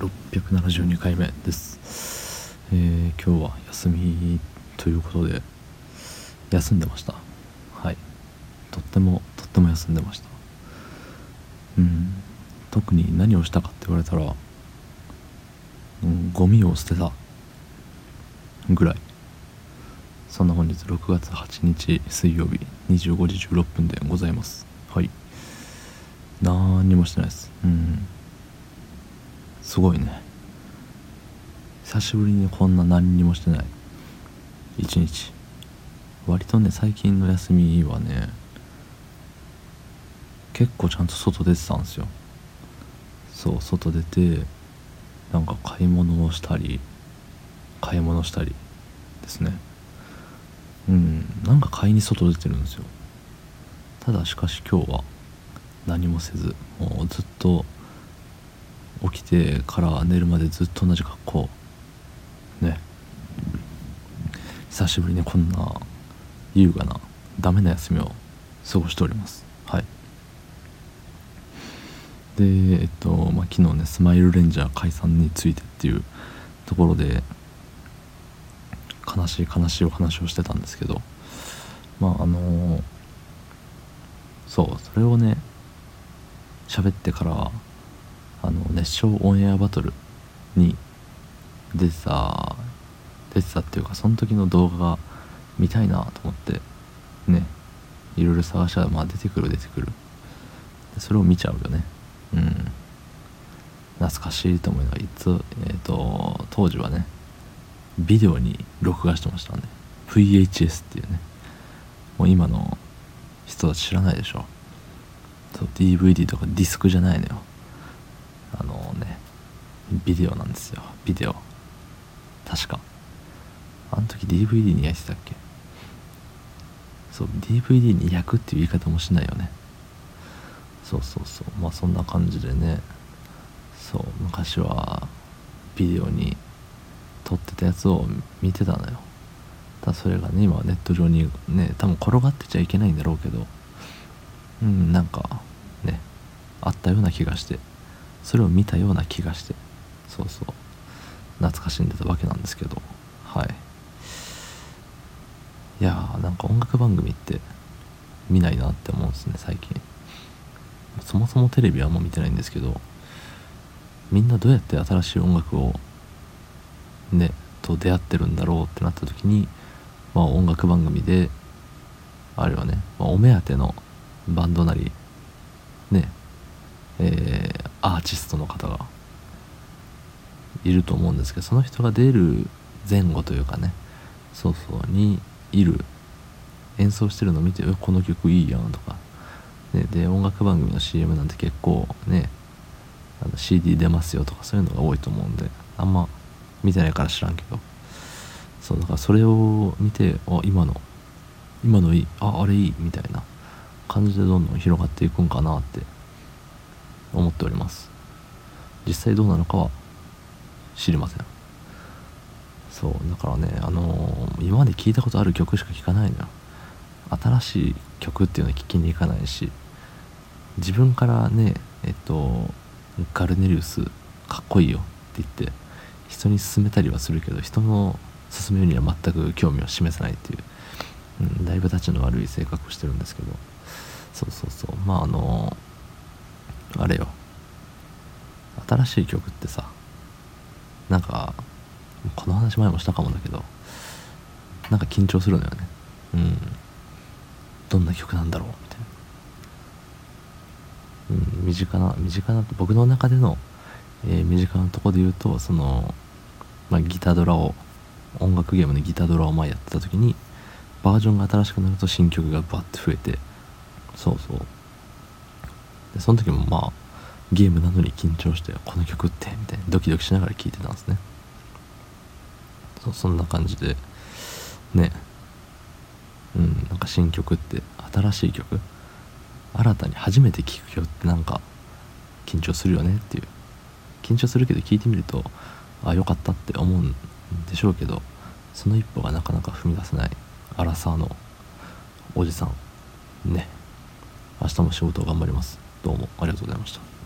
672回目です、えー今日は休みということで休んでました。はい。とってもとっても休んでました。うん。特に何をしたかって言われたら、うん、ゴミを捨てたぐらい。そんな本日6月8日水曜日25時16分でございます。はい。何にもしてないです。うん。すごいね。久しぶりにこんな何にもしてない。一日。割とね最近の休みはね結構ちゃんと外出てたんですよ。そう外出てなんか買い物をしたり買い物したりですね。うんなんか買いに外出てるんですよ。ただしかし今日は何もせずもうずっと起きてから寝るまでずっと同じ格好。ね。久しぶりにこんな優雅なダメな休みを過ごしております。はい。でえっとまあ昨日ねスマイルレンジャー解散についてっていうところで悲しい悲しいお話をしてたんですけどまああのそうそれをね喋ってからあの熱唱オンエアバトルに出てた出てたっていうかその時の動画が見たいなと思ってねいろいろ探したらまあ出てくる出てくる。それを見ちゃうよね。うん。懐かしいと思いながらいつえっ、と当時はねビデオに録画してましたね VHS っていうね。もう今の人は知らないでしょ。そう DVD とかディスクじゃないのよ。あのねビデオなんですよ。ビデオ。確か。あの時 DVD に焼いてたっけ？そう DVD に焼くっていう言い方もしないよね。そうそうそう。まあそんな感じでね。そう昔はビデオに撮ってたやつを見てたのよ。ただそれがね今はネット上にね多分転がってちゃいけないんだろうけど。うんなんかねあったような気がして。それを見たような気がしてそうそう。懐かしんでたわけなんですけど。はい。いやーなんか音楽番組って見ないなって思うんですね最近。そもそもテレビはあんま見てないんですけどみんなどうやって新しい音楽をねと出会ってるんだろうってなった時にまあ音楽番組であれはね、まあお目当てのバンドなりねえーアーティストの方がいると思うんですけどその人が出る前後というかねそうそうにいる。演奏してるのを見て「この曲いいやん」とか、ね、で音楽番組の CM なんて結構ねあの CD 出ますよとかそういうのが多いと思うんであんま見てないから知らんけど。そうだからそれを見てあ今の今のいいああれいいみたいな感じでどんどん広がっていくんかなって思っております。実際どうなのかは知りません。そうだからねあのー今まで聞いたことある曲しか聴かないのよ。新しい曲っていうのは聴きに行かないし自分からねえっとガルネリウスかっこいいよって言って人に勧めたりはするけど人の勧めるには全く興味を示さないっていう、うん、だいぶたちの悪い性格をしてるんですけど。そうそうそう。まああのあれよ。新しい曲ってさなんかこの話前もしたかもだけどなんか緊張するのよね。うん。どんな曲なんだろうみたいな。うん身近な身近な僕の中での、えー身近なとこで言うとその、まあ、ギタードラを音楽ゲームでギタードラを前やってた時にバージョンが新しくなると新曲がバッて増えてそうそう。でその時もまあゲームなのに緊張してこの曲ってみたいなドキドキしながら聴いてたんですね。そんな感じでね。うんなんか新曲って新しい曲？新たに初めて聴く曲ってなんか緊張するよねっていう。緊張するけど聴いてみるとあ良かったって思うんでしょうけどその一歩がなかなか踏み出せないアラサーのおじさん。ね。明日も仕事を頑張ります。どうもありがとうございました。